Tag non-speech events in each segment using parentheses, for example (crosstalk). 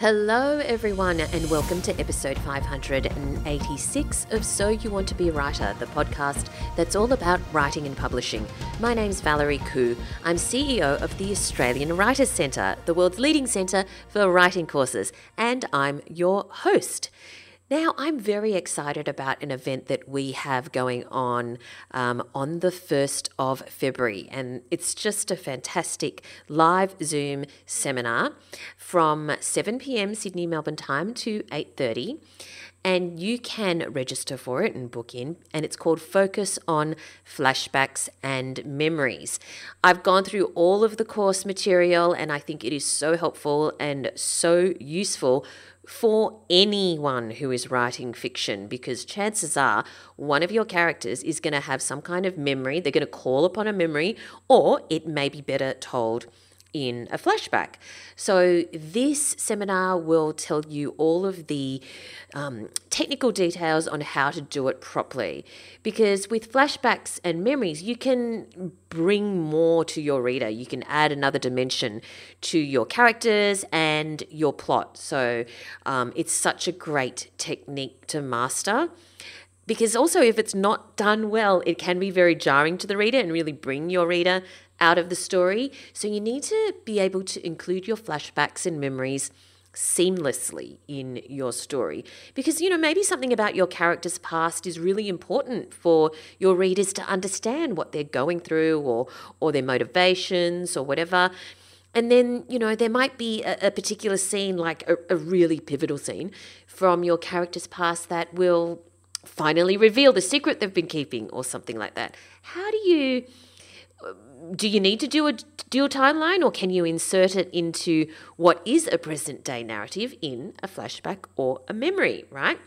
Hello, everyone, and welcome to episode 586 of So You Want to Be a Writer, the podcast that's all about writing and publishing. My name's Valerie Khoo. I'm CEO of the Australian Writers Centre, the world's leading centre for writing courses, and I'm your host. Now, I'm very excited about an event that we have going on um, on the 1st of February, and it's just a fantastic live Zoom seminar from 7 p.m. Sydney Melbourne time to 8:30 and you can register for it and book in and it's called focus on flashbacks and memories i've gone through all of the course material and i think it is so helpful and so useful for anyone who is writing fiction because chances are one of your characters is going to have some kind of memory. They're going to call upon a memory, or it may be better told in a flashback. So, this seminar will tell you all of the um, technical details on how to do it properly. Because with flashbacks and memories, you can bring more to your reader. You can add another dimension to your characters and your plot. So, um, it's such a great technique to master because also if it's not done well it can be very jarring to the reader and really bring your reader out of the story. So you need to be able to include your flashbacks and memories seamlessly in your story. Because you know maybe something about your character's past is really important for your readers to understand what they're going through or or their motivations or whatever. And then you know there might be a, a particular scene like a, a really pivotal scene from your character's past that will finally reveal the secret they've been keeping or something like that. How do you do you need to do a dual timeline or can you insert it into what is a present day narrative in a flashback or a memory, right?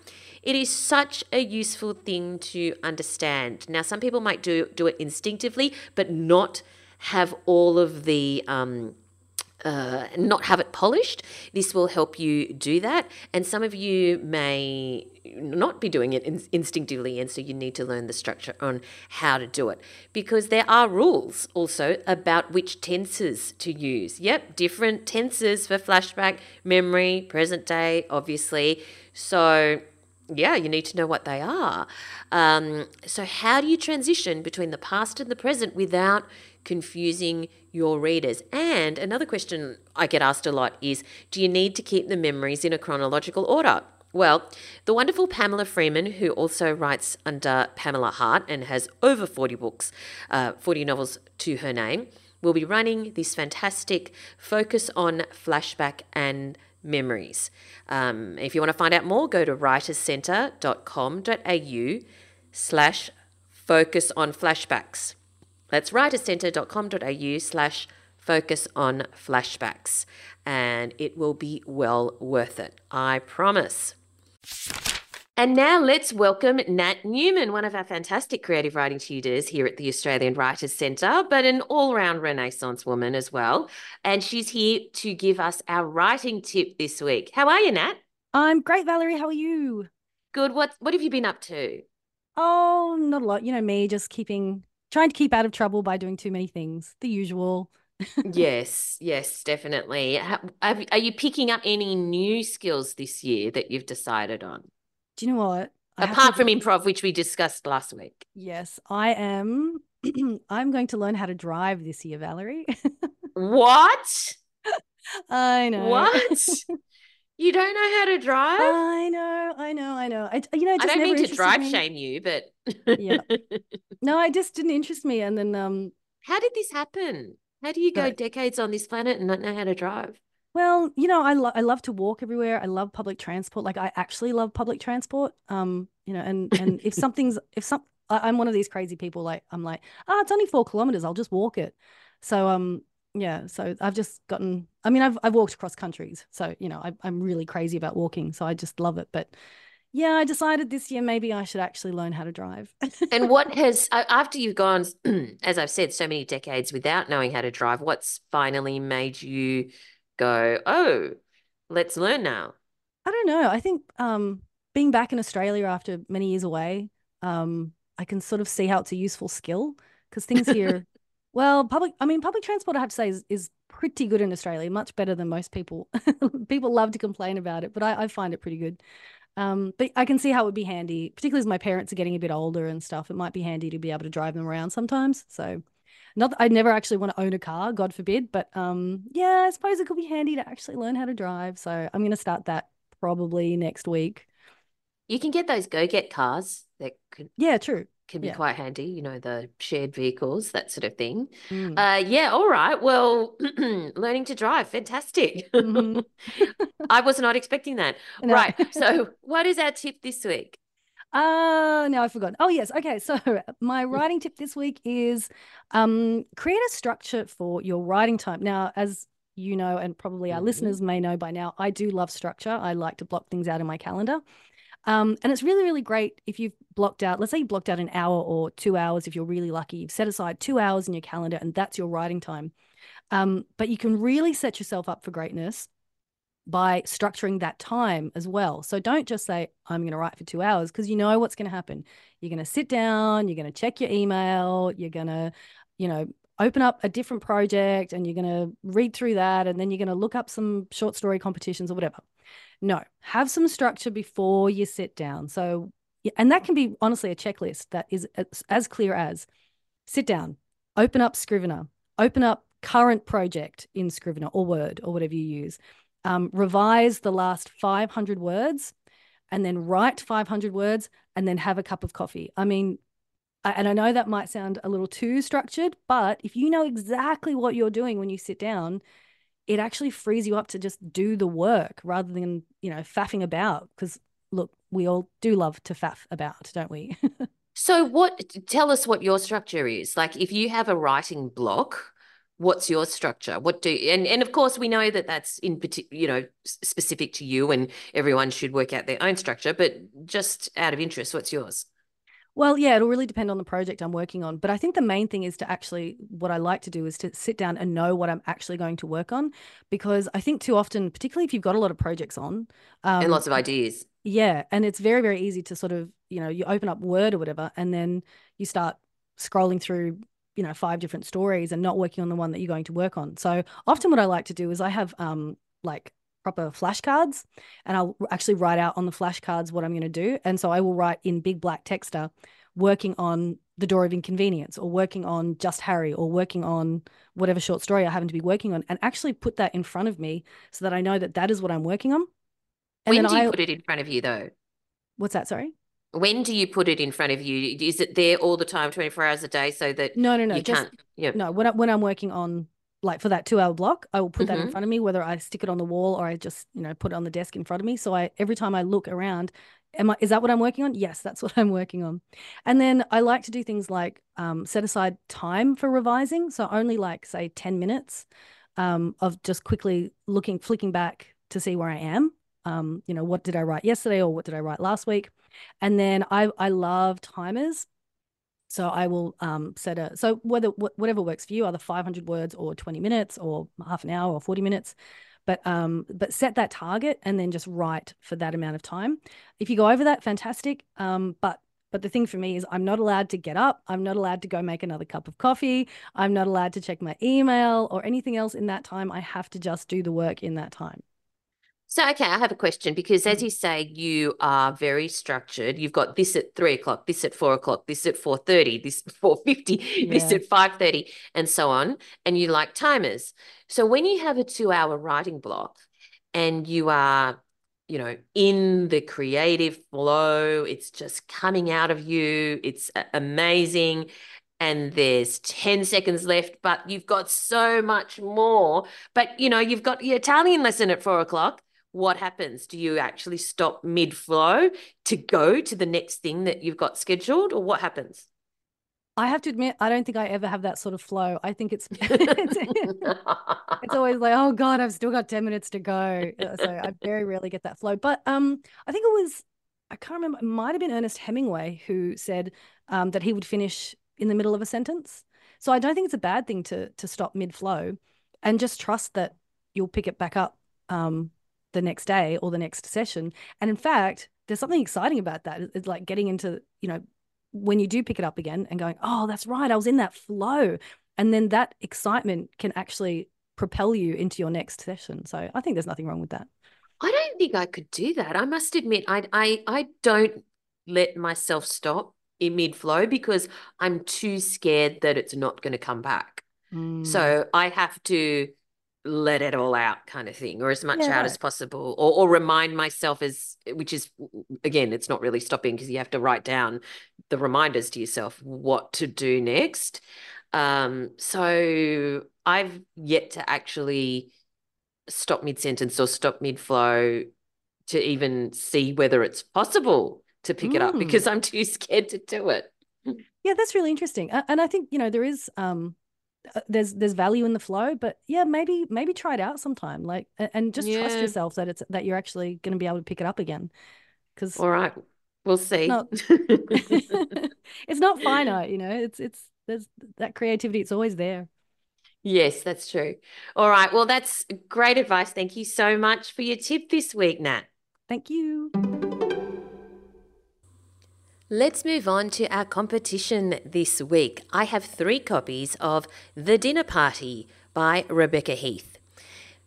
It is such a useful thing to understand. Now, some people might do, do it instinctively, but not have all of the um, uh, not have it polished. This will help you do that. And some of you may not be doing it in- instinctively, and so you need to learn the structure on how to do it. Because there are rules also about which tenses to use. Yep, different tenses for flashback, memory, present day, obviously. So yeah, you need to know what they are. Um, so, how do you transition between the past and the present without confusing your readers? And another question I get asked a lot is do you need to keep the memories in a chronological order? Well, the wonderful Pamela Freeman, who also writes under Pamela Hart and has over 40 books, uh, 40 novels to her name, will be running this fantastic focus on flashback and memories. Um, if you want to find out more, go to writerscentre.com.au slash focus on flashbacks. That's writerscentre.com.au slash focus on flashbacks. And it will be well worth it. I promise. And now let's welcome Nat Newman, one of our fantastic creative writing tutors here at the Australian Writers Centre, but an all round Renaissance woman as well. And she's here to give us our writing tip this week. How are you, Nat? I'm great, Valerie. How are you? Good. What What have you been up to? Oh, not a lot. You know me, just keeping trying to keep out of trouble by doing too many things. The usual. (laughs) yes, yes, definitely. Have, are you picking up any new skills this year that you've decided on? Do you know what? I Apart from improv, which we discussed last week. Yes, I am. (clears throat) I'm going to learn how to drive this year, Valerie. (laughs) what? I know. What? (laughs) You don't know how to drive? I know, I know, I know. I, you know, I don't mean to drive me. shame you, but yeah, no, it just didn't interest me. And then, um, how did this happen? How do you go decades on this planet and not know how to drive? Well, you know, I, lo- I love to walk everywhere. I love public transport. Like I actually love public transport. Um, you know, and and if (laughs) something's if some I, am one of these crazy people. Like I'm like, ah, oh, it's only four kilometers. I'll just walk it. So um, yeah. So I've just gotten. I mean, I've I've walked across countries. So you know, I, I'm really crazy about walking. So I just love it. But yeah, I decided this year maybe I should actually learn how to drive. and what (laughs) has after you've gone, (clears throat) as I've said, so many decades without knowing how to drive, what's finally made you? go, oh, let's learn now? I don't know. I think um, being back in Australia after many years away, um, I can sort of see how it's a useful skill because things here, (laughs) well, public, I mean, public transport, I have to say, is, is pretty good in Australia, much better than most people. (laughs) people love to complain about it, but I, I find it pretty good. Um, but I can see how it would be handy, particularly as my parents are getting a bit older and stuff. It might be handy to be able to drive them around sometimes. So, not that I never actually want to own a car, God forbid, but um, yeah, I suppose it could be handy to actually learn how to drive. So I'm going to start that probably next week. You can get those GoGet cars that could Yeah, true. Can be Yeah. quite handy, you know, the shared vehicles, that sort of thing. Mm. Uh, yeah, all right. Well, (clears throat) learning to drive, fantastic. Mhm. (laughs) I was not expecting that. (laughs) No. Right. (laughs) So, what is our tip this week? Uh, now I forgot. Oh, yes. Okay. So my Mm. writing tip this week is um, create a structure for your writing time. Now, as you know, and probably our Mhm. listeners may know by now, I do love structure. I like to block things out in my calendar. Um, and it's really, really great if you've blocked out, let's say you blocked out an hour or two hours if you're really lucky. You've set aside two hours in your calendar and that's your writing time. Um, but you can really set yourself up for greatness by structuring that time as well. So don't just say, I'm going to write for two hours because you know what's going to happen. You're going to sit down, you're going to check your email, you're going to, you know, open up a different project and you're going to read through that and then you're going to look up some short story competitions or whatever. No, have some structure before you sit down. So, and that can be honestly a checklist that is as, clear as sit down, open up Scrivener, open up current project in Scrivener or Word or whatever you use um, revise the last 500 words and then write 500 words and then have a cup of coffee. I mean, and I know that might sound a little too structured, but if you know exactly what you're doing when you sit down, it actually frees you up to just do the work rather than, you know, faffing about. Because look, we all do love to faff about, don't we? (laughs) So, what tell us what your structure is? Like, if you have a writing block, what's your structure? What do and and of course we know that that's in you know, specific to you, and everyone should work out their own structure. But just out of interest, what's yours? Well, yeah, it'll really depend on the project I'm working on. But I think the main thing is to actually, what I like to do is to sit down and know what I'm actually going to work on. Because I think too often, particularly if you've got a lot of projects on, um, and lots of ideas. yeah, and it's very, very easy to sort of, you know, you open up Word or whatever, and then you start scrolling through, you know, five different stories and not working on the one that you're going to work on. So often what I like to do is I have um like proper flashcards and I'll actually write out on the flashcards what I'm going to do. And so I will write in big black texter uh, working on the door of inconvenience or working on just Harry or working on whatever short story I happen to be working on and actually put that in front of me so that I know that that is what I'm working on. And when then do you I, put it in front of you, though? what's that? Sorry. When do you put it in front of you? Is it there all the time, twenty four hours a day, so that No, no, no. you just can't? Yeah. no. When I, when I'm working on like for that two hour block, I will put that in Mhm. front of me, whether I stick it on the wall or I just you know put it on the desk in front of me. So I every time I look around, am I is that what I'm working on? Yes, that's (laughs) what I'm working on. And then I like to do things like um, set aside time for revising. So only like say ten minutes um, of just quickly looking, flicking back to see where I am. Um, you know, what did I write yesterday or what did I write last week? And then I I love timers. So I will um, set a so whether wh- whatever works for you, either 500 words or 20 minutes or half an hour or 40 minutes, but um, but set that target and then just write for that amount of time. If you go over that, fantastic. Um, but but the thing for me is I'm not allowed to get up. I'm not allowed to go make another cup of coffee. I'm not allowed to check my email or anything else in that time. I have to just do the work in that time. So, okay, I have a question because as Mm. you say, you are very structured. You've got this at three o'clock, this at four o'clock, this at four thirty, this at (laughs) four fifty, this at five thirty, and so on. And you like timers. So when you have a two-hour writing block and you are, you know, in the creative flow, it's just coming out of you. It's amazing. And there's 10 seconds left, but you've got so much more. But you know, you've got your Italian lesson at four o'clock what happens? Do you actually stop mid flow to go to the next thing that you've got scheduled, or what happens? I have to admit, I don't think I ever have that sort of flow. I think it's (laughs) it's, (laughs) it's always like, oh God, I've still got 10 minutes to go. Uh, So I very rarely get that flow. But um, I think it was, I can't remember, it might have been Ernest Hemingway who said um, that he would finish in the middle of a sentence. So I don't think it's a bad thing to to stop mid flow and just trust that you'll pick it back up um, the next day or the next session. And in fact, there's something exciting about that. It's like getting into, you know, when you do pick it up again and going, oh, that's right, I was in that flow. And then that excitement can actually propel you into your next session. So I think there's nothing wrong with that. I don't think I could do that. I must admit, I I I don't let myself stop in mid flow because I'm too scared that it's not going to come back. Mm. So I have to let it all out kind of thing or as much Yeah, out as possible or, or remind myself as which is again it's not really stopping because you have to write down the reminders to yourself what to do next um so i've yet to actually stop mid sentence or stop mid flow to even see whether it's possible to pick it up Mm. because i'm too scared to do it Yeah, that's really interesting. And I think, you know, there is um Uh, there's there's value in the flow, but yeah, maybe maybe try it out sometime. Like and just trust yourself that it's that you're actually going to be able to pick it up again. Cuz all right we'll see not- (laughs) (laughs) it's not finite, you know. It's it's there's that creativity it's always there. Yes, that's true. All right. Well, that's great advice. Thank you so much for your tip this week, Nat. Thank you. Let's move on to our competition this week. I have three copies of The Dinner Party by Rebecca Heath.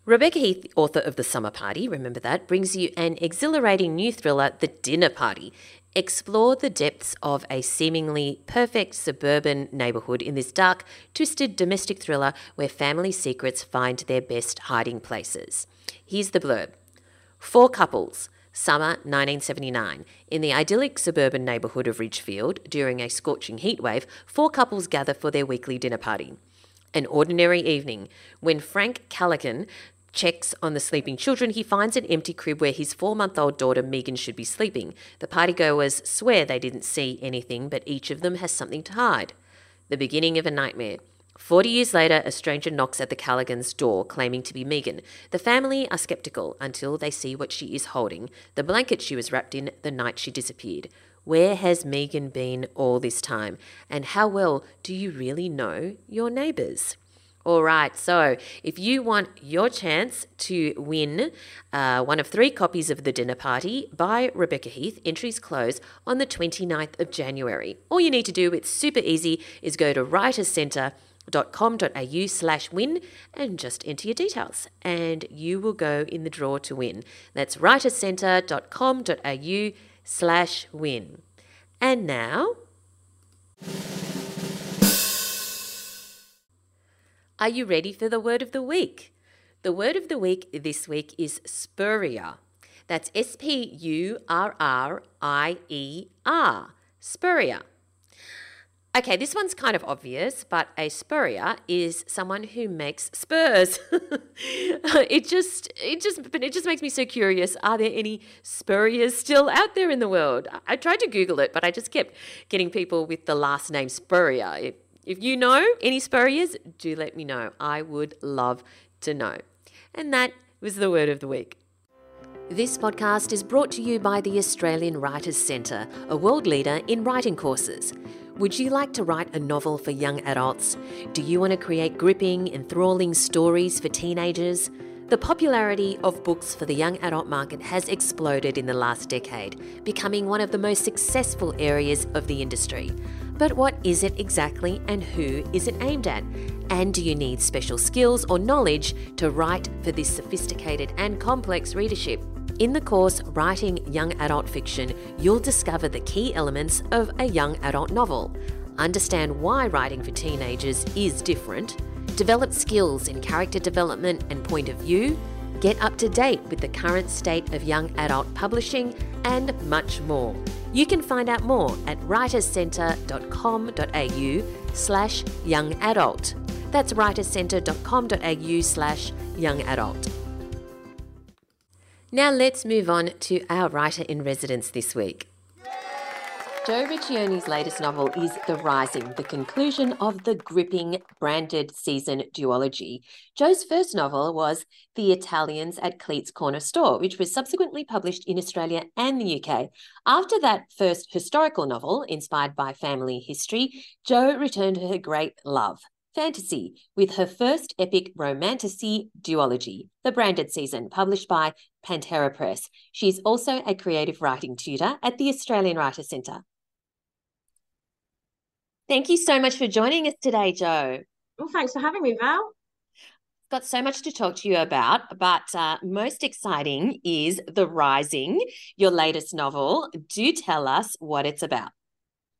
Rebecca Heath, author of The Summer Party, remember that, brings you an exhilarating new thriller, The Dinner Party. Explore the depths of a seemingly perfect suburban neighbourhood in this dark, twisted domestic thriller where family secrets find their best hiding places. Here's the blurb. Four couples, summer 1979. In the idyllic suburban neighbourhood of Ridgefield, during a scorching heatwave, four couples gather for their weekly dinner party. An ordinary evening. When Frank Callaghan checks on the sleeping children, he finds an empty crib where his four month old daughter Megan should be sleeping. The partygoers swear they didn't see anything, but each of them has something to hide. The beginning of a nightmare. Forty years later, a stranger knocks at the Callaghan's door, claiming to be Megan. The family are skeptical until they see what she is holding the blanket she was wrapped in the night she disappeared. Where has Megan been all this time? And how well do you really know your neighbours? All right, so if you want your chance to win uh, one of three copies of The Dinner Party by Rebecca Heath, entries close on the 29th of January. All you need to do, it's super easy, is go to writerscentre.com.au slash win and just enter your details and you will go in the draw to win. That's writerscentre.com.au slash win. And now... Are you ready for the word of the week? The word of the week this week is spurrier. That's S P U R R I E R. Spurrier. Okay, this one's kind of obvious, but a spurrier is someone who makes spurs. (laughs) it just, it just, but it just makes me so curious. Are there any spurriers still out there in the world? I- tried to Google it, but I just kept getting people with the last name Spurrier. If, if you know any spurriers, do let me know. I would love to know. And that was the word of the week. This podcast is brought to you by the Australian Writers Centre, a world leader in writing courses. Would you like to write a novel for young adults? Do you want to create gripping, enthralling stories for teenagers? The popularity of books for the young adult market has exploded in the last decade, becoming one of the most successful areas of the industry. But what is it exactly and who is it aimed at? And do you need special skills or knowledge to write for this sophisticated and complex readership? In the course Writing Young Adult Fiction, you'll discover the key elements of a young adult novel, understand why writing for teenagers is different, develop skills in character development and point of view, get up to date with the current state of young adult publishing, and much more. You can find out more at writerscentre.com.au slash young adult. That's writerscentre.com.au slash young adult. Now let's move on to our writer in residence this week. Jo Riccioni's latest novel is The Rising, the conclusion of the gripping branded season duology. Jo's first novel was The Italians at Cleat's Corner Store, which was subsequently published in Australia and the UK. After that first historical novel, inspired by family history, Jo returned to her great love, fantasy, with her first epic romantasy duology, The Branded Season, published by Pantera Press. She's also a creative writing tutor at the Australian Writer Centre. Thank you so much for joining us today, Jo. Well, thanks for having me, Val. got so much to talk to you about, but uh, most exciting is The Rising, your latest novel. Do tell us what it's about.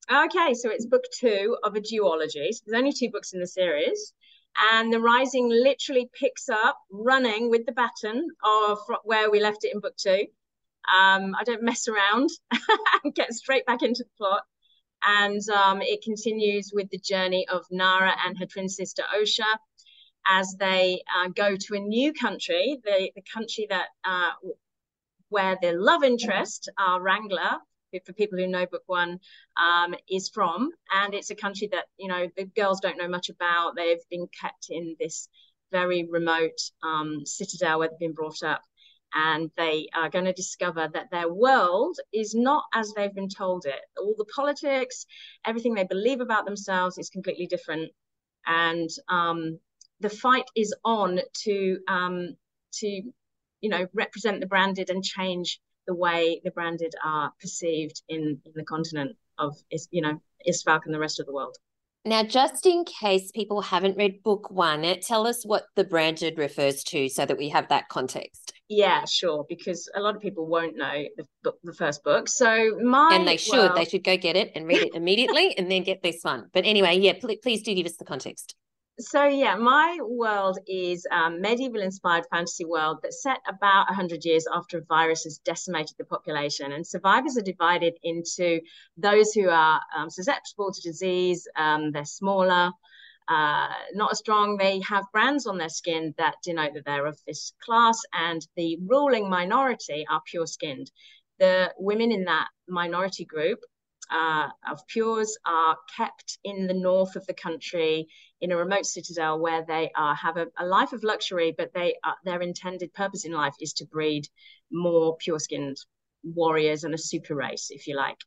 Okay, so it's book two of a duology. So there's only two books in the series. And The Rising literally picks up running with the baton of where we left it in book two. Um, I don't mess around (laughs) and get straight back into the plot. And um, it continues with the journey of Nara and her twin sister Osha as they uh, go to a new country, the, the country that uh, where the love interest, uh, Rangla, for people who know book one, um, is from. And it's a country that, you know, the girls don't know much about. They've been kept in this very remote um, citadel where they've been brought up. And they are going to discover that their world is not as they've been told it. All the politics, everything they believe about themselves is completely different. And um, the fight is on to um, to you know represent the branded and change the way the branded are perceived in, in the continent of you know ISFALC and the rest of the world. Now, just in case people haven't read book one, eh, tell us what the branded refers to so that we have that context. Yeah, sure, because a lot of people won't know the book, the first book. So my and they should, well... they should go get it and read it immediately, and then get this one. But anyway, yeah, pl- please do give us the context so yeah, my world is um, medieval-inspired fantasy world that's set about 100 years after a virus has decimated the population, and survivors are divided into those who are um, susceptible to disease. Um, they're smaller, uh, not as strong. They have brands on their skin that denote that they're of this class, and the ruling minority are pure-skinned. The women in that minority group uh, of pures are kept in the north of the country in a remote citadel where they are have a, a life of luxury, but they are, their intended purpose in life is to breed more pure-skinned warriors and a super race, if you like.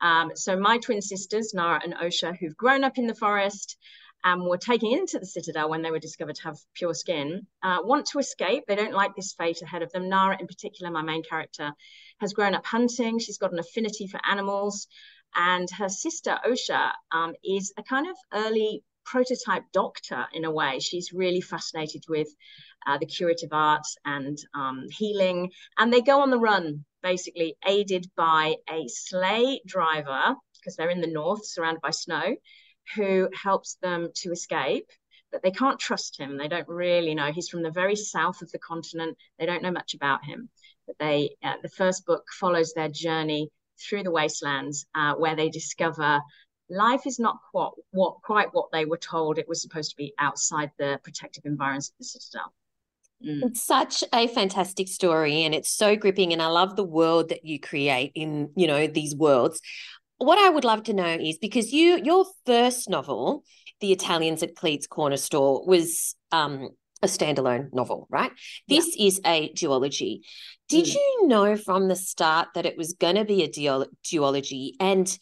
Um, so my twin sisters, Nara and Osha, who've grown up in the forest and were taken into the citadel when they were discovered to have pure skin, uh, want to escape. They don't like this fate ahead of them. Nara, in particular, my main character, has grown up hunting. She's got an affinity for animals. And her sister, Osha, um, is a kind of early prototype doctor in a way. She's really fascinated with uh, the curative arts and um, healing. And they go on the run, basically aided by a sleigh driver, because they're in the north, surrounded by snow, who helps them to escape. But they can't trust him. They don't really know. He's from the very south of the continent. They don't know much about him. But they, uh, the first book follows their journey through the wastelands, uh, where they discover life is not quite what quite what they were told it was supposed to be outside the protective environs of the citadel. Mm. It's such a fantastic story and it's so gripping and I love the world that you create in, you know, these worlds. What I would love to know is because you your first novel, The Italians at Cleat's Corner Store was um a standalone novel, right? This yeah. is a duology. Did mm. you know from the start that it was going to be a duology? And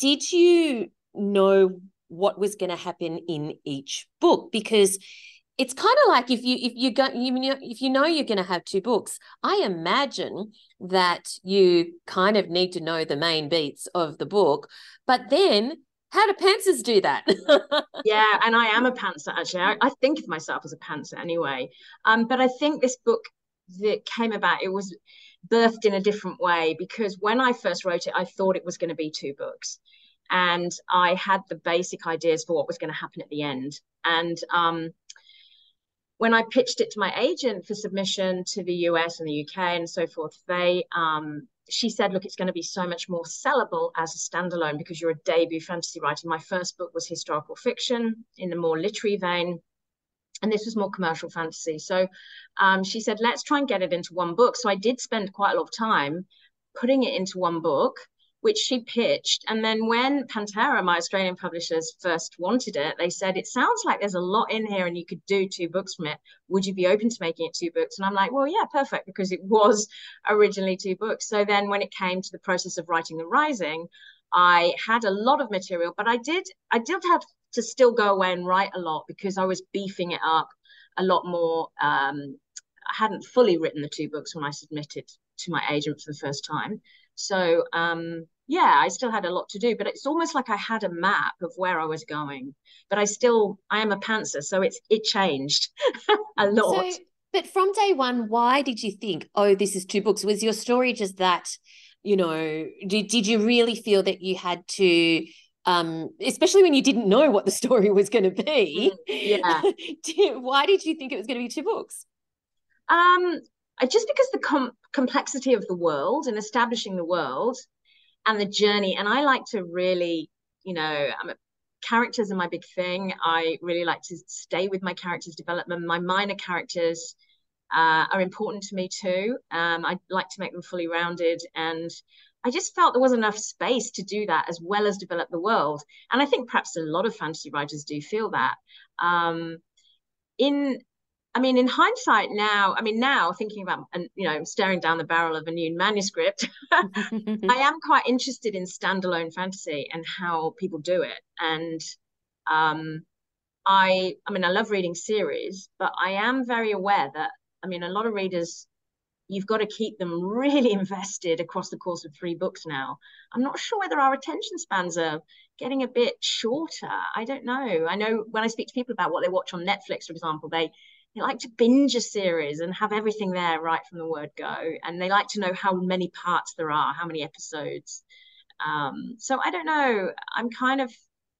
did you know what was going to happen in each book? Because it's kind of like if you if you go you if you know you're going to have two books i imagine that you kind of need to know the main beats of the book but then how do pantsers do that? (laughs) Yeah and i am a pantser actually. I, I, think of myself as a pantser anyway. Um, but i think this book that came about it was birthed in a different way because when i first wrote it i thought it was going to be two books and I had the basic ideas for what was going to happen at the end. And um, when I pitched it to my agent for submission to the US and the UK and so forth, they um, she said, "Look, it's going to be so much more sellable as a standalone because you're a debut fantasy writer. My first book was historical fiction in a more literary vein." And this was more commercial fantasy. So um, she said, let's try and get it into one book. So I did spend quite a lot of time putting it into one book which she pitched. And then when Pantera, my Australian publishers, first wanted it, they said, It sounds like there's a lot in here and you could do two books from it. Would you be open to making it two books? And I'm like, Well, yeah, perfect, because it was originally two books. So then when it came to the process of writing The Rising, I had a lot of material, but I did I did have to still go away and write a lot because I was beefing it up a lot more. Um, I hadn't fully written the two books when I submitted to my agent for the first time. So um, yeah, I still had a lot to do, but it's almost like I had a map of where I was going. But I still, I am a pantser, so it's it changed (laughs) a lot. So, but from day one, why did you think, oh, this is two books? Was your story just that, you know, did, did you really feel that you had to um, especially when you didn't know what the story was going to be. Mm, yeah. (laughs) why did you think it was going to be two books? Um, just because the com- complexity of the world and establishing the world and the journey, and I like to really, you know, I'm a, characters are my big thing. I really like to stay with my characters' development. My minor characters uh, are important to me too. Um, I like to make them fully rounded and I just felt there was enough space to do that as well as develop the world. And I think perhaps a lot of fantasy writers do feel that. Um, in, I mean, in hindsight now, I mean, now thinking about and you know, staring down the barrel of a new manuscript, (laughs) I am quite interested in standalone fantasy and how people do it. And um, I, I mean, I love reading series, but I am very aware that I mean, a lot of readers you've got to keep them really (laughs) invested across the course of three books now. I'm not sure whether our attention spans are getting a bit shorter. I don't know. I know when I speak to people about what they watch on Netflix, for example, they they like to binge a series and have everything there right from the word go, and they like to know how many parts there are, how many episodes. Um, so I don't know. I'm kind of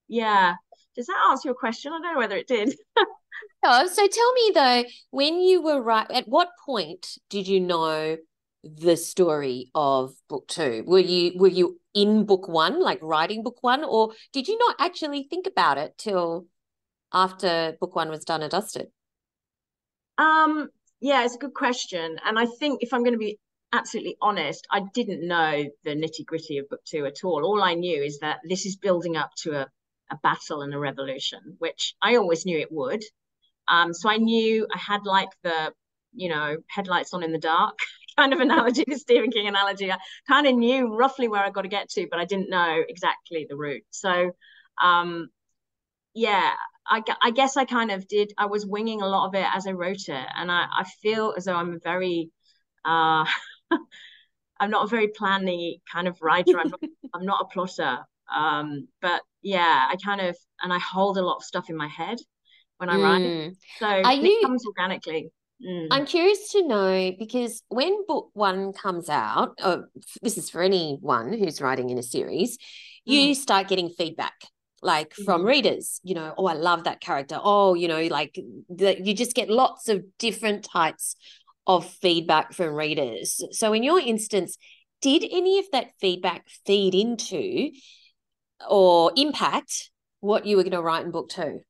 yeah. Does that answer your question? I don't know whether it did. (laughs) Oh, so tell me though, when you were right, at what point did you know the story of book two? Were you were you in book one, like writing book one, or did you not actually think about it till after book one was done and dusted? Um, yeah, it's a good question, and I think if I'm going to be absolutely honest, I didn't know the nitty gritty of book two at all. All I knew is that this is building up to a a battle and a revolution, which I always knew it would. Um, so I knew I had like the, you know, headlights on in the dark (laughs) kind of analogy, the Stephen King analogy. I kind of knew roughly where I got to get to, but I didn't know exactly the route. So, um, yeah, I, I guess I kind of did. I was winging a lot of it as I wrote it, and I, I feel as though I'm a very, uh, (laughs) I'm not a very planning kind of writer. I'm not, (laughs) I'm not a plotter. Um, but yeah, I kind of and I hold a lot of stuff in my head when I mm. write. So Are it you, comes organically. Mm. I'm curious to know because when book one comes out, oh, this is for anyone who's writing in a series, you mm. start getting feedback like from mm. readers you know oh i love that character oh you know like that you just get lots of different types of feedback from readers so in your instance did any of that feedback feed into or impact what you were going to write in book two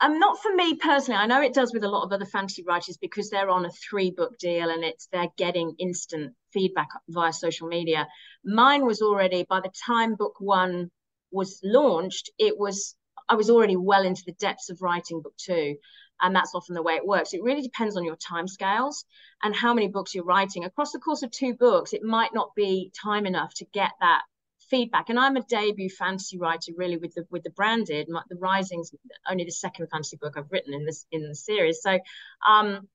um, not for me personally. I know it does with a lot of other fantasy writers because they're on a three book deal and it's they're getting instant feedback via social media. Mine was already by the time book one was launched, it was I was already well into the depths of writing book two. And that's often the way it works. It really depends on your time scales and how many books you're writing. Across the course of two books, it might not be time enough to get that feedback. And I'm a debut fantasy writer, really, with the with the branded. My, the Rising's only the second fantasy book I've written in this in the series. So, um,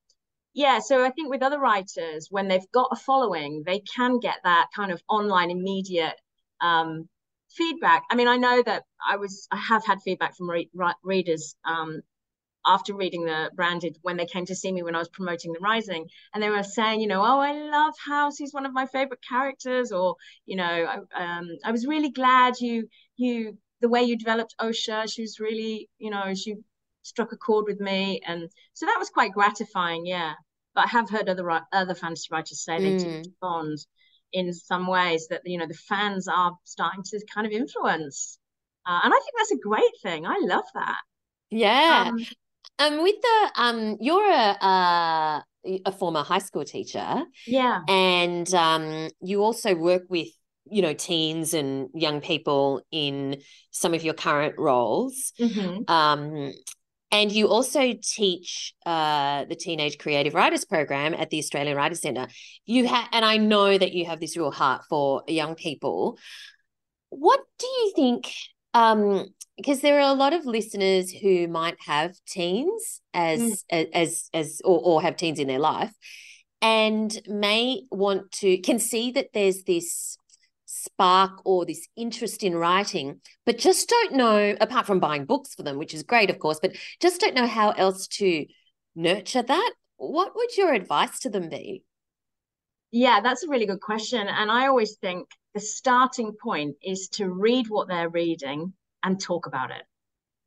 yeah. So I think with other writers, when they've got a following, they can get that kind of online immediate um, feedback. I mean, I know that I was I have had feedback from re- readers um, after reading the branded when they came to see me when I was promoting the Rising, and they were saying, you know, oh, I love House. He's one of my favorite characters, or you know, I, um, I was really glad you you the way you developed Osha. She was really, you know, she struck a chord with me, and so that was quite gratifying. Yeah, but I have heard other other fantasy writers say they mm. respond in some ways that you know the fans are starting to kind of influence, uh, and I think that's a great thing. I love that. Yeah. Um, um, with the um, you're a uh, a former high school teacher. Yeah. And um, you also work with you know teens and young people in some of your current roles. Mm-hmm. Um, and you also teach uh, the Teenage Creative Writers Program at the Australian Writers Centre. You have, and I know that you have this real heart for young people. What do you think um, because there are a lot of listeners who might have teens as mm. as as, as or, or have teens in their life and may want to can see that there's this spark or this interest in writing, but just don't know, apart from buying books for them, which is great, of course, but just don't know how else to nurture that, what would your advice to them be? Yeah, that's a really good question. And I always think the starting point is to read what they're reading and talk about it.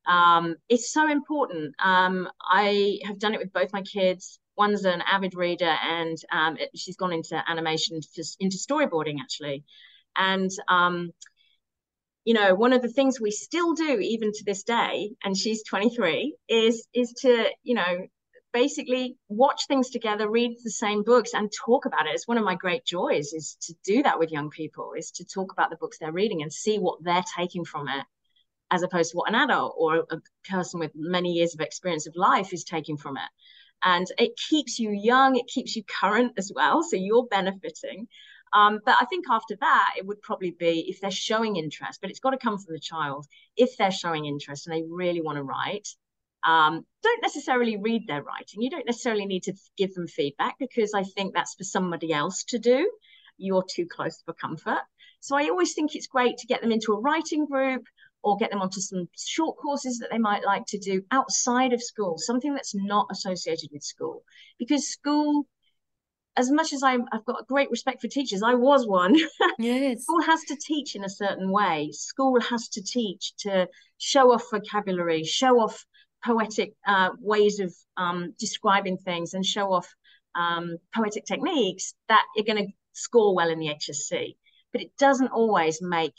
Um, it's so important. Um, I have done it with both my kids. One's an avid reader, and um, it, she's gone into animation, into storyboarding actually. And um, you know, one of the things we still do even to this day, and she's 23, is is to you know basically watch things together, read the same books, and talk about it. It's one of my great joys is to do that with young people, is to talk about the books they're reading and see what they're taking from it, as opposed to what an adult or a person with many years of experience of life is taking from it. And it keeps you young, it keeps you current as well. So you're benefiting. Um, but I think after that, it would probably be if they're showing interest, but it's got to come from the child. If they're showing interest and they really want to write, um, don't necessarily read their writing. You don't necessarily need to give them feedback because I think that's for somebody else to do. You're too close for comfort. So I always think it's great to get them into a writing group or get them onto some short courses that they might like to do outside of school, something that's not associated with school. Because school, as much as i have got a great respect for teachers, I was one. (laughs) Yes. school has to teach in a certain way. School has to teach to show off vocabulary, show off poetic uh, ways of um, describing things and show off um, poetic techniques that you're going to score well in the HSC. But it doesn't always make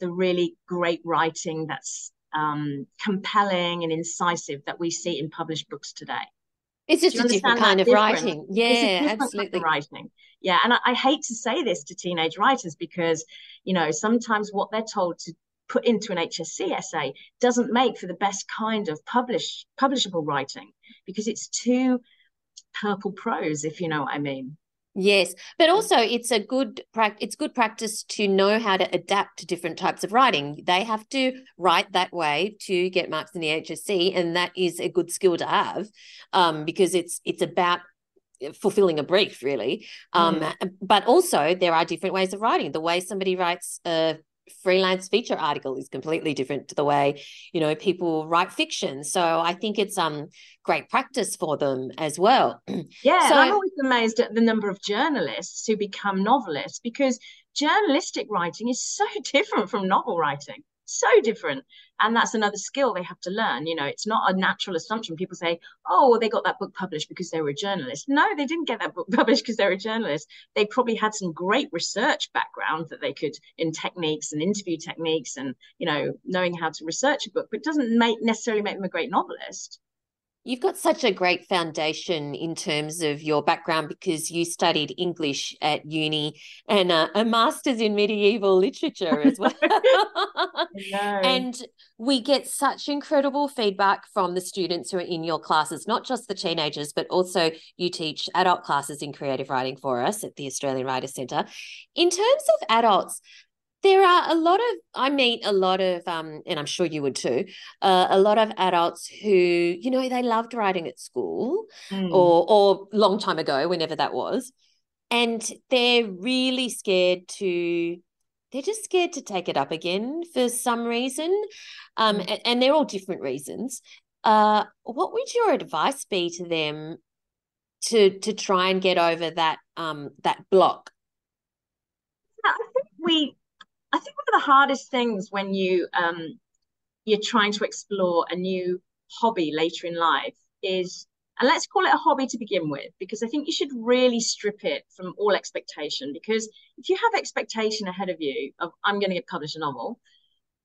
the really great writing that's um, compelling and incisive that we see in published books today. It's just a different kind of difference? writing. Yeah, absolutely. writing. Yeah. And I, I, hate to say this to teenage writers because, you know, sometimes what they're told to put into an HSC essay doesn't make for the best kind of publish publishable writing because it's too purple prose, if you know what I mean. Yes, but also it's a good practice. It's good practice to know how to adapt to different types of writing. They have to write that way to get marks in the HSC, and that is a good skill to have, um, because it's it's about fulfilling a brief really um, mm. but also there are different ways of writing the way somebody writes a freelance feature article is completely different to the way you know people write fiction. So i think it's um great practice for them as well. (clears throat) Yeah so, i'm always amazed at the number of journalists who become novelists because journalistic writing is so (laughs) different from novel writing so different. And that's another skill they have to learn you know it's not a natural assumption. People say oh well, they got that book published because they were a journalist. No they didn't get that book (laughs) published because they were a journalist. They probably had some great research background that they could in techniques and interview techniques and you know knowing how to research a book but doesn't make necessarily make them a great novelist You've got such a great foundation in terms of your background because you studied English at uni and uh, a master's in medieval literature as well. (laughs) (laughs) and we get such incredible feedback from the students who are in your classes, not just the teenagers, but also you teach adult classes in creative writing for us at the Australian Writers Centre. In terms of adults, there are a lot of i meet a lot of um and i'm sure you would too uh, a lot of adults who you know they loved writing at school mm. or or long time ago whenever that was and they're really scared to they're just scared to take it up again for some reason um mm. and, and they're all different reasons uh what would your advice be to them to to try and get over that um that block I think we I think one of the hardest things when you um, you're trying to explore a new hobby later in life is, and let's call it a hobby to begin with, because I think you should really strip it from all expectation. Because if you have expectation ahead of you of I'm going to get published a novel,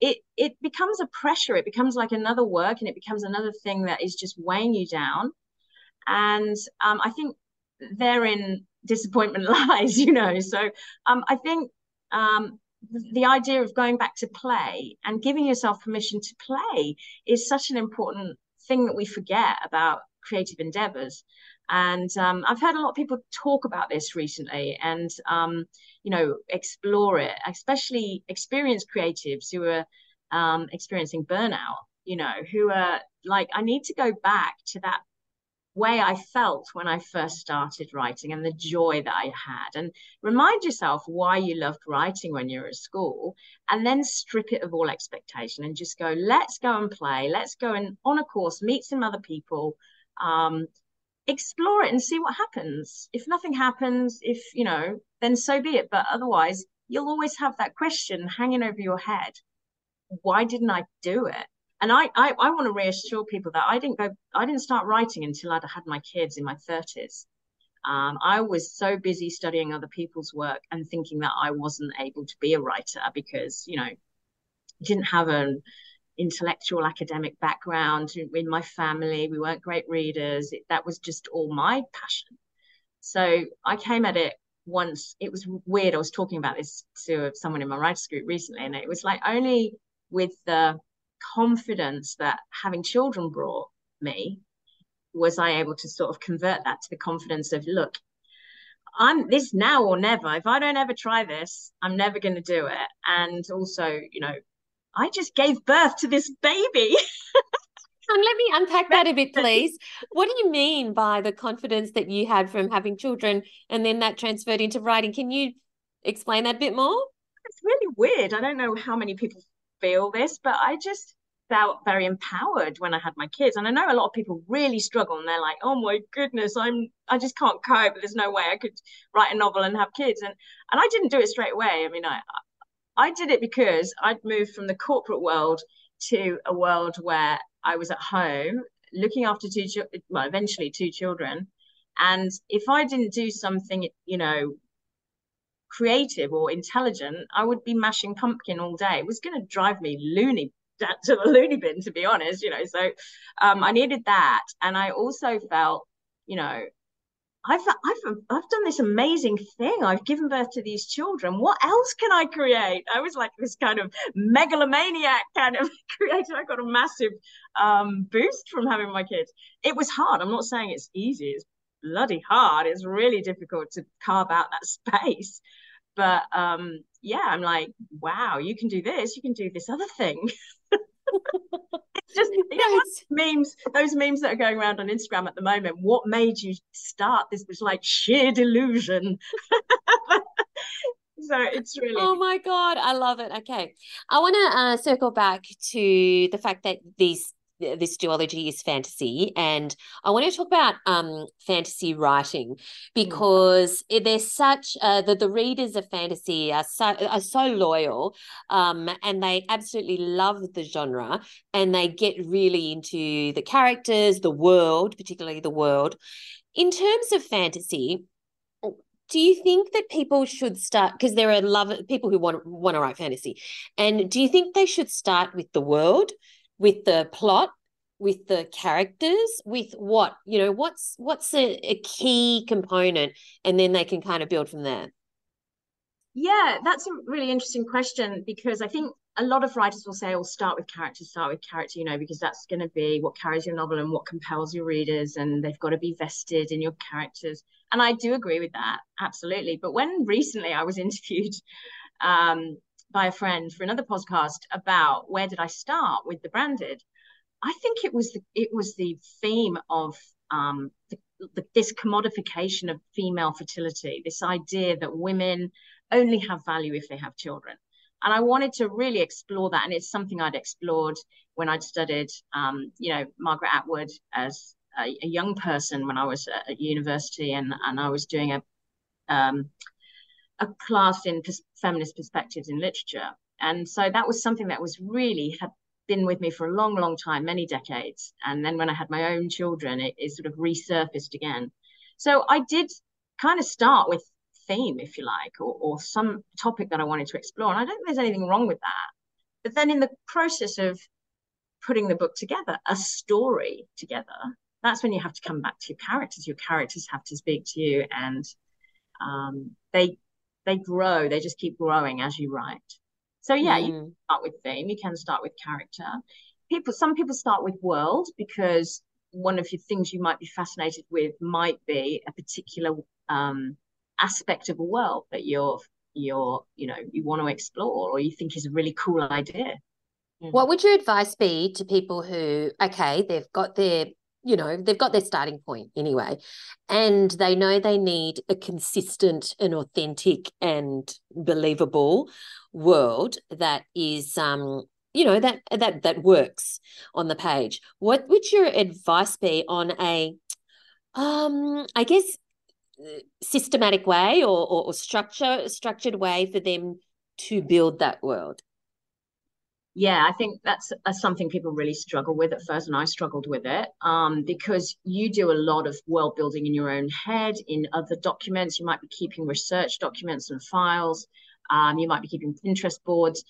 it it becomes a pressure. It becomes like another work, and it becomes another thing that is just weighing you down. And um, I think therein disappointment (laughs) lies, you know. So um, I think um, the idea of going back to play and giving yourself permission to play is such an important thing that we forget about creative endeavors. And um, i've heard a lot of people talk about this recently and um, you know explore it especially experienced creatives who are um, experiencing burnout you know who are like i need to go back to that way I felt when I first started writing and the joy that I had. And remind yourself why you loved writing when you were at school, and then strip it of all expectation and just go, let's go and play, let's go and on a course, meet some other people. Um, explore it and see what happens. If nothing happens, if you know, then so be it. But otherwise, you'll always have that question hanging over your head. Why didn't I do it? And I, I, I want to reassure people that I didn't go, I didn't start writing until I'd had my kids in my 30s. Um, I was so busy studying other people's work and thinking that I wasn't able to be a writer because, you know, didn't have an intellectual academic background in my family. We weren't great readers. It, that was just all my passion. So I came at it once. It was weird. I was talking about this to someone in my writers group recently, and it was like only with the confidence that having children brought me was I able to sort of convert that to the confidence of look, I'm this now or never. If I don't ever try this, I'm never going to do it. And also, you know, I just gave birth to this baby. (laughs) and let me unpack that a bit, please. What do you mean by the confidence that you had from having children and then that transferred into writing? Can you explain that a bit more? It's really weird. I don't know how many people feel this, but I just felt very empowered when I had my kids. And I know a lot of people really struggle and they're like, oh my goodness, I'm I just can't cope. There's no way I could write a novel and have kids. And and I didn't do it straight away. I mean, I I did it because I'd moved from the corporate world to a world where I was at home looking after two well, eventually two children. And if I didn't do something, you know, creative or intelligent, I would be mashing pumpkin all day. It was going to drive me loony (laughs) to the loony bin, to be honest, you know. So um, I needed that. And I also felt, you know, I've, I've, I've done this amazing thing. I've given birth to these children. What else can I create? I was like this kind of megalomaniac kind of (laughs) creator. I got a massive um, boost from having my kids. It was hard. I'm not saying it's easy. It's bloody hard. It's really difficult to carve out that (laughs) space. But um, yeah, I'm like, wow, you can do this. You can do this other thing. (laughs) it's just you know, memes, those memes that are going around on Instagram at the moment. What made you start this? Was like sheer delusion. (laughs) so it's really oh my god i love it okay i want to uh, circle back to the fact that these this duology is fantasy and i want to talk about um fantasy writing mm. because mm. there's such uh, the, the readers of fantasy are so are so loyal um and they absolutely love the genre and they get really into the characters the world particularly the world in terms of fantasy do you think that people should start because there are love people who want want to write fantasy and do you think they should start with the world with the plot with the characters with what you know what's what's a, a key component and then they can kind of build from there yeah that's a really interesting question because i think a lot of writers will say, "Oh, start with character, start with character," you know, because that's going to be what carries your novel and what compels your readers, and they've got to be vested in your characters. And I do agree with that, absolutely. But when recently I was (laughs) interviewed um, by a friend for another podcast about where did I start with the branded, I think it was the, it was the theme of um, the, the, this commodification of female fertility, this idea that women only have value if they have children. And I wanted to really explore that, and it's something I'd explored when I'd studied, um, you know, Margaret Atwood as a, a, young person when I was at, university, and and I was doing a um, a class in pers- feminist perspectives in literature, and so that was something that was really had been with me for a long, long time, many decades. And then when I had my own children, it, it sort of resurfaced again. So I did kind of start with theme, if you like, or, or some topic that I wanted to explore. And I don't think there's anything wrong with that. But then in the process of putting the book together, a story together, that's when you have to come back to your characters. Your characters have to speak to you, and um, they they grow. They just keep growing as you write. So yeah, mm. you start with theme, you can start with character. People, some people start with world because one of the things you might be fascinated with might be a particular um, aspect of a world that you're you're you know you want to explore or you think is a really cool idea. Mm. What would your advice be to people who okay they've got their you know, they've got their starting point anyway. And they know they need a consistent and authentic and believable world that is um you know that that that works on the page what would your advice be on a um i guess systematic way or, or, or structure structured way for them to build that world yeah i think that's, that's, something people really struggle with at first and i struggled with it um, because you do a lot of world building in your own head in other documents. You might be keeping research documents and files um, you might be keeping pinterest boards.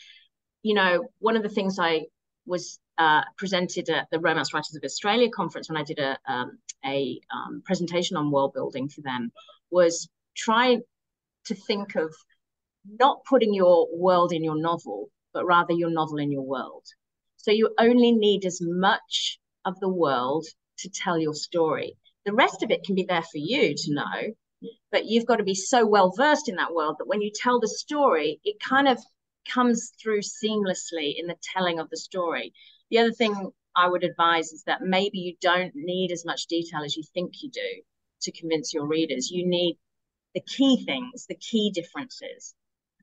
You know one of the things i was uh, presented at the romance writers of australia conference when i did a, um, a um, presentation on world building for them was trying to think of not putting your world in your novel but rather your novel in your world. So you only need as much of the world to tell your story. The rest of it can be there for you to know, but you've got to be so well versed in that world that when you tell the story, it kind of comes through seamlessly in the telling of the story. The other thing I would advise is that maybe you don't need as much detail as you think you do to convince your readers. You need the key things, the key differences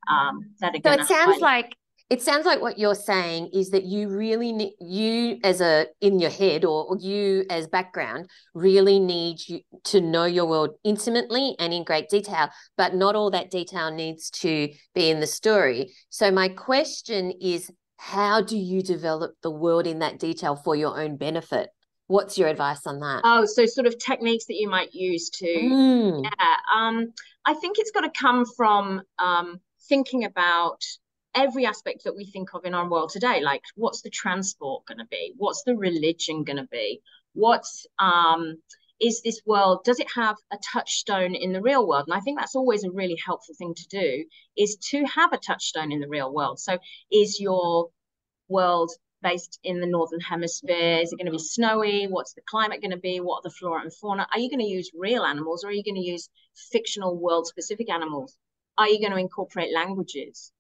um, that are. So it sounds like it sounds like what you're saying is that you really need you as a in your head or, or you as background really need you to know your world intimately and in great detail but not all that detail needs to be in the story. So my question is how do you develop the world in that detail for your own benefit? What's your advice on that? Oh so sort of techniques that you might use to mm. yeah um i think it's got to come from um thinking about every aspect that we think of in our world today like what's the transport going to be? What's the religion going to be? What's um is this world does it have a touchstone in the real world? And i think that's always a really helpful thing to do is to have a touchstone in the real world. So is your world based in the northern hemisphere? Is it going to be snowy? What's the climate going to be? What are the flora and fauna? Are you going to use real animals or are you going to use fictional world specific animals? Are you going to incorporate languages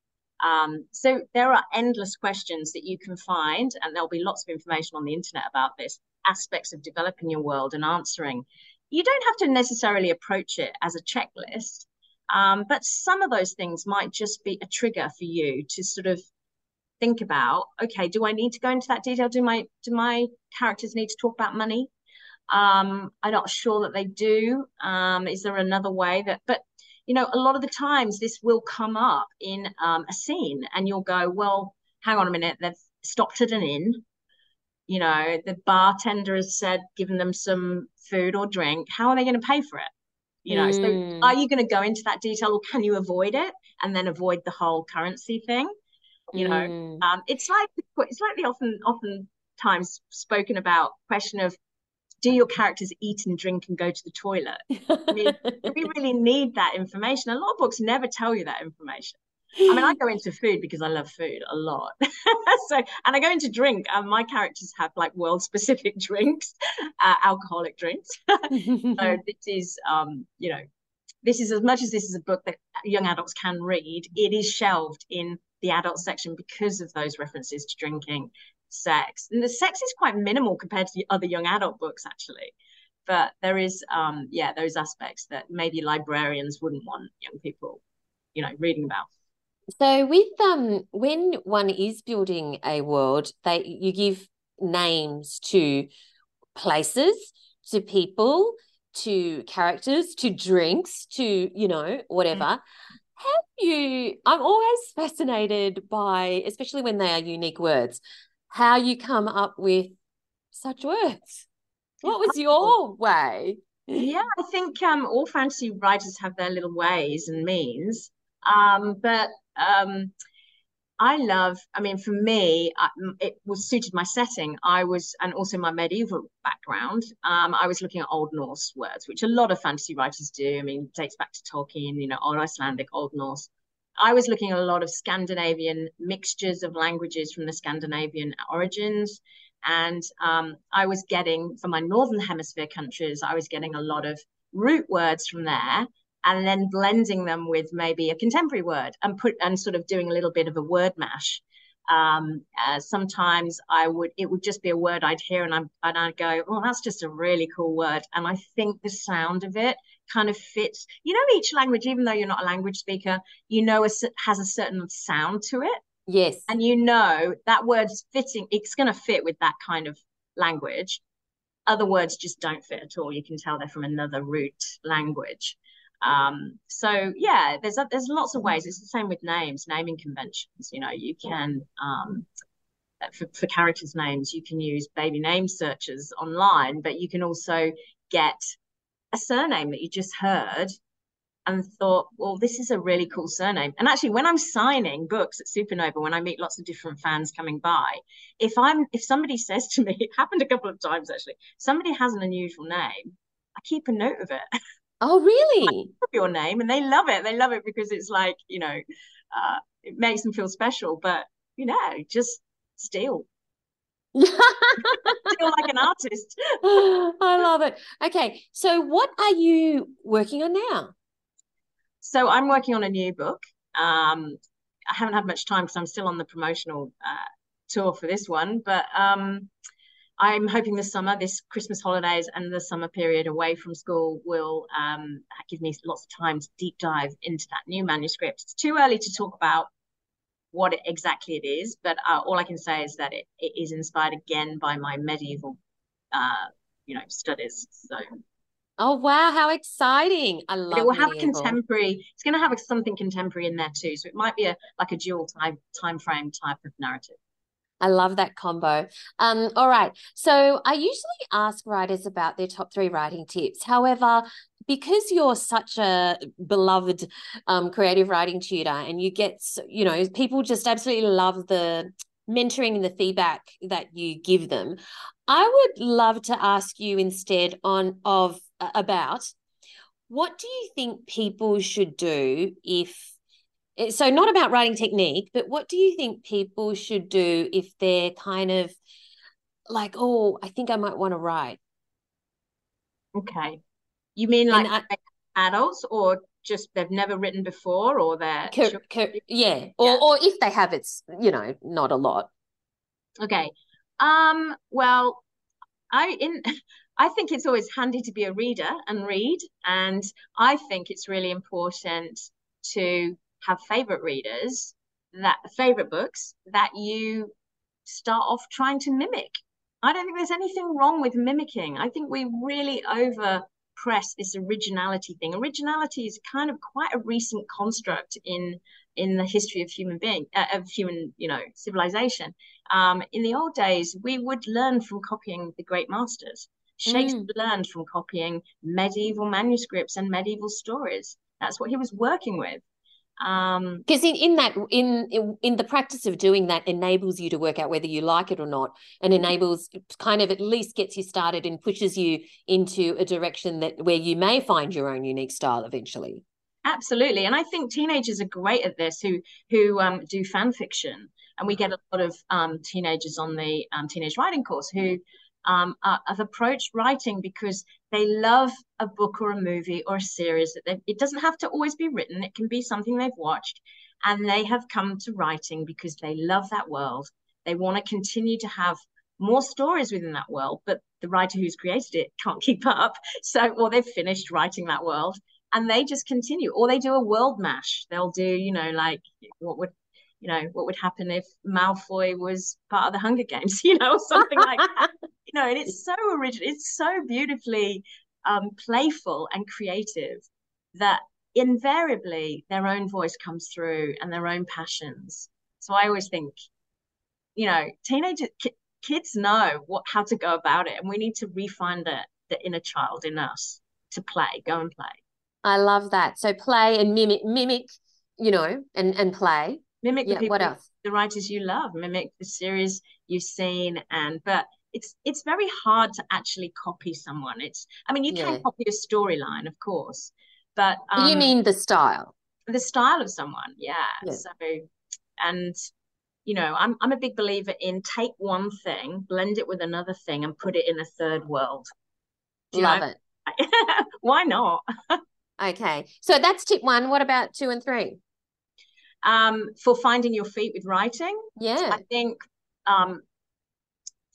um, so there are endless questions that you can find, and there'll be lots of information on the internet about this aspects of developing your world and answering. You don't have to necessarily approach it as a checklist, um, but some of those things might just be a trigger for you to sort of think about. Okay, do I need to go into that detail? Do my do my characters need to talk about money? Um, I'm not sure that they do. Um, is there another way that? But you know, a lot of the times this will come up in um, a scene and you'll go, well, hang on a minute, they've stopped at an inn. You know, the bartender has said, given them some food or drink. How are they going to pay for it? You know, mm. so are you going to go into that detail or can you avoid it and then avoid the whole currency thing? You know, mm. um, it's like it's like the often often times spoken about question of do your characters eat and drink and go to the toilet? (laughs) I mean, we really need that information. A lot of books never tell you that information. I mean, I go into food because I love food a lot. (laughs) so, and I go into drink, and my characters have like world specific (laughs) drinks, uh, alcoholic drinks. so this is, um, you know, this is as much as this is a book that young adults can read. It is shelved in the adult section because of those references to drinking sex. And the sex is quite minimal compared to the other young adult books, actually. But there is, um, yeah, those aspects that maybe librarians wouldn't want young people, you know, reading about. So with um when one is building a world, they you give names to places, to people, to characters, to drinks, to you know, whatever. Have you I'm always fascinated by, especially when they are unique words, how you come up with such words. What was your way? Yeah, I think um, all fantasy writers have their little ways and means. Um, but um, I love, I mean, for me, it was suited my setting. I was, and also my medieval background. Um, I was looking at Old Norse words, which a lot of fantasy writers do. I mean, dates back to Tolkien, you know, Old Icelandic, Old Norse. I was looking at a lot of Scandinavian mixtures of languages from the Scandinavian origins. And um, I was getting, from my Northern Hemisphere countries, I was getting a lot of root words from there and then blending them with maybe a contemporary word and put and sort of doing a little bit of a word mash. Um, uh, sometimes I would it would just be a word I'd hear and I and I'd go, oh, that's just a really cool word, and I think the sound of it kind of fits. You know, each language, even though you're not a language speaker, you know, a, has a certain sound to it. Yes, and you know that word's fitting. It's going to fit with that kind of language. Other words just don't fit at all. You can tell they're from another root language. Um, so yeah, there's a, there's lots of ways. It's the same with names, naming conventions. You know, you can um, for, for characters' names, you can use baby name searches online, but you can also get a surname that you just heard and thought, well, this is a really cool surname. And actually, when I'm signing books at Supernova, when I meet lots of different fans coming by, if I'm if somebody (laughs) says to me, it happened a couple of times actually, somebody has an unusual name, I keep a note of it. (laughs) Oh, really? your name, and they love it. They love it because it's like you know, uh, it makes them feel special. But you know, just steal. (laughs) Feel like an artist. I love it. Okay, so what are you working on now? So I'm working on a new book. Um, I haven't had much time because I'm still on the promotional uh, tour for this one, but um, I'm hoping this summer, this Christmas holidays and the summer period away from school will um, give me lots of time to deep dive into that new manuscript. It's too early to talk about what it, exactly it is, but uh, all I can say is that it, it is inspired again by my medieval, uh, you know, studies. So. Oh wow! How exciting! I love. It will have contemporary. It's going to have something contemporary in there too, so it might be a like a dual time time frame type of narrative. I love that combo. Um, all right. So I usually ask writers about their top three writing tips. However, because you're such a beloved um, creative writing tutor and you get, you know, people just absolutely love the mentoring and the feedback that you give them. I would love to ask you instead on of about what do you think people should do if so not about writing technique but what do you think people should do if they're kind of like oh i think i might want to write? Okay. You mean like I, adults or just they've never written before or they're cur, cur, yeah. Or yeah. or if they have it's you know not a lot. Okay. Um well i in (laughs) I think it's always handy to be a reader and read. And I think it's really important to have favorite readers that favorite books that you start off trying to mimic. I don't think there's anything wrong with mimicking. I think we really over press this originality thing. Originality is kind of quite a recent construct in in the history of human being uh, of human you know civilization. Um, in the old days, we would learn from copying the great masters. Shakespeare mm. learned from copying medieval manuscripts and medieval stories. That's what he was working with um because in in that in, in the practice of doing that enables you to work out whether you like it or not and enables kind of at least gets you started and pushes you into a direction that where you may find your own unique style eventually. Absolutely. And i think teenagers are great at this who who um, do fan fiction. And we get a lot of um, teenagers on the um, teenage writing course who um, uh, have approached writing because they love a book or a movie or a series that they, it doesn't have to always be written. It can be something they've watched and they have come to writing because they love that world. They want to continue to have more stories within that world but the writer who's created it can't (laughs) keep up. So or they've finished writing that world and they just continue. Or they do a world mash. They'll do you know like what would you know what would happen if malfoy was part of the hunger games (laughs) you know something like that (laughs) know, and it's so original, it's so beautifully um, playful and creative that invariably their own voice comes through and their own passions. So I always think, you know, teenagers, ki- kids know what how to go about it, and we need to refine the the inner child in us to play, go and play. I love that. So play and mimic, mimic, you know, and and play. Mimic yeah, the people, what else? the writers you love, mimic the series you've seen, and but it's it's very hard to actually copy someone. It's I mean you can yeah. copy a storyline, of course, but um, you mean the style, the style of someone, yeah. yeah. So and you know I'm I'm a big believer in take one thing, blend it with another thing, and put it in a third world. Do Love know? it. (laughs) Why not? (laughs) okay, so that's tip one. What about two and three? Um, for finding your feet with writing, yeah, I think um,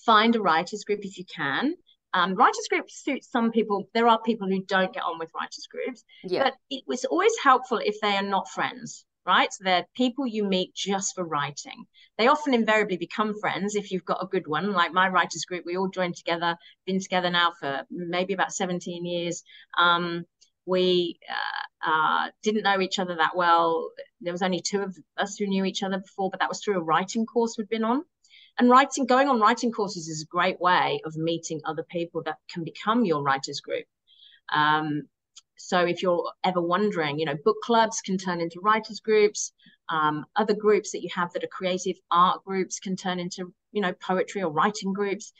find a writers group if you can. Um, writers groups suit some people. There are people who don't get on with writers groups, yeah, but it was always helpful if they are not friends, right? So they're people you meet just for writing. They often invariably become friends if you've got a good one. Like my writers group, we all joined together, been together now for maybe about 17 years. Um, we uh, uh, didn't know each other that well. There was only two of us who knew each other before, but that was through a writing course we'd been on. And writing, going on writing courses is a great way of meeting other people that can become your writers group. Um, so if you're ever wondering, you know, book clubs can turn into writers groups. Um, other groups that you have that are creative art groups can turn into, you know, poetry or writing groups.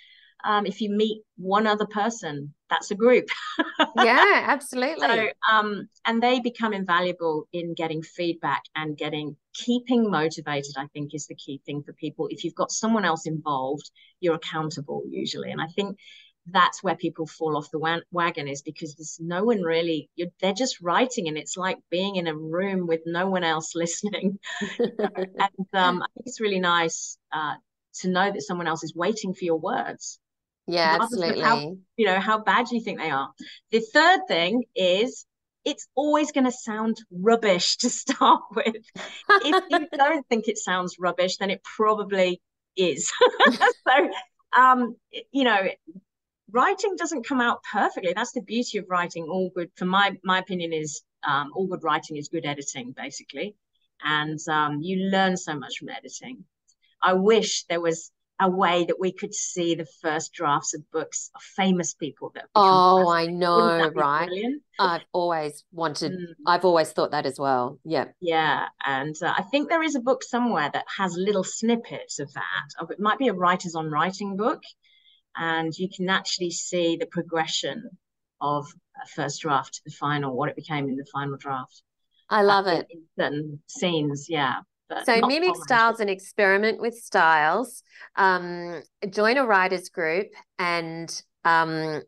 Um, if you meet one other person, that's a group. (laughs) yeah, absolutely. So, um, and they become invaluable in getting feedback and getting keeping motivated. I think is the key thing for people. If you've got someone else involved, you're accountable usually, and I think that's where people fall off the wagon is because there's no one really they're just writing and it's like being in a room with no one else (laughs) listening (laughs) and um, i think it's really nice uh, to know that someone else is waiting for your words yeah, absolutely. How, you know, how bad do you think they are? The third thing is it's always going to sound rubbish to (laughs) start with. if you (laughs) don't think it sounds rubbish, then it probably is. (laughs) so, um, you know, writing doesn't come out perfectly. That's the beauty of writing. All good, for my my opinion, is um, all good writing is good editing, basically, and um, you learn so much from editing. I wish there was a way that we could see the first drafts of books of famous people that oh i know right? brilliant? i've always wanted mm. i've always thought that as well yeah. Yeah and uh, i think there is a book somewhere that has little snippets of that it might be a writers on writing book and you can actually see the progression of a first draft to the final what it became in the final draft. I love it in certain scenes yeah so mimic styles and experiment with styles. Um, join a writers group and um,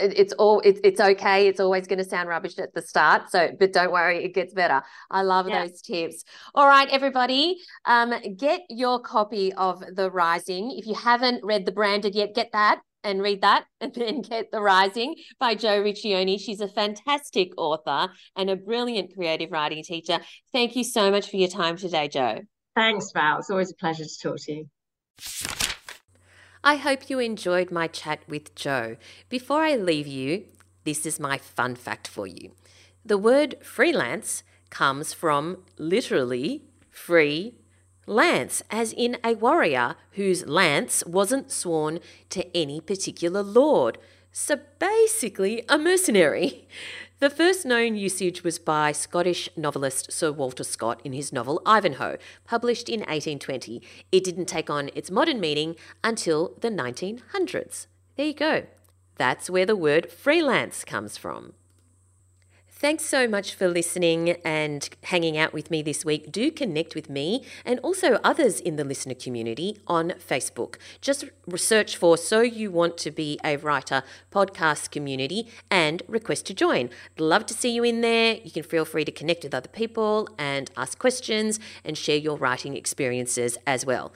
it, it's all it, it's okay. It's always going to sound rubbish at the start. So, but don't worry, it gets better. I love yeah. those tips. All right, everybody, um, get your copy of The Rising. If you haven't read The Branded yet, get that and read that (laughs) and then get The Rising by Jo Riccioni. She's a fantastic author and a brilliant creative writing teacher. Thank you so much for your time today, Jo. Thanks, Val. It's always a pleasure to talk to you. I hope you enjoyed my chat with Jo. Before I leave you, this is my fun fact for you. The word freelance comes from literally free lance, as in a warrior whose lance wasn't sworn to any particular lord. So basically, a mercenary. The first known usage was by Scottish novelist Sir Walter Scott in his novel Ivanhoe, published in 1820. It didn't take on its modern meaning until the 1900s. There you go. That's where the word freelance comes from. Thanks so much for listening and hanging out with me this week. Do connect with me and also others in the listener community on Facebook. Just search for So You Want to Be a Writer podcast community and request to join. Love to see you in there. You can feel free to connect with other people and ask questions and share your writing experiences as well.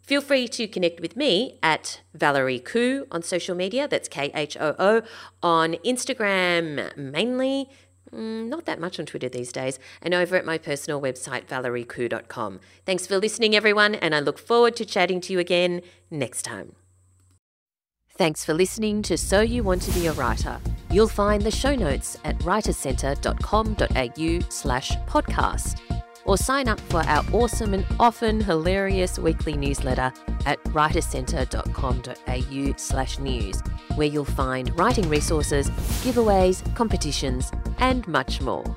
Feel free to connect with me at Valerie Khoo on social media. That's K H O O on Instagram mainly. Mm, not that much on Twitter these days, and over at my personal website, valeriekhoo.com. Thanks for listening, everyone, and I look forward to chatting to you again next time. Thanks for listening to So You Want to Be a Writer. You'll find the show notes at writerscentre.com.au slash podcast or sign up for our awesome and often hilarious weekly newsletter at writerscentre.com.au slash news, where you'll find writing resources, giveaways, competitions, and much more.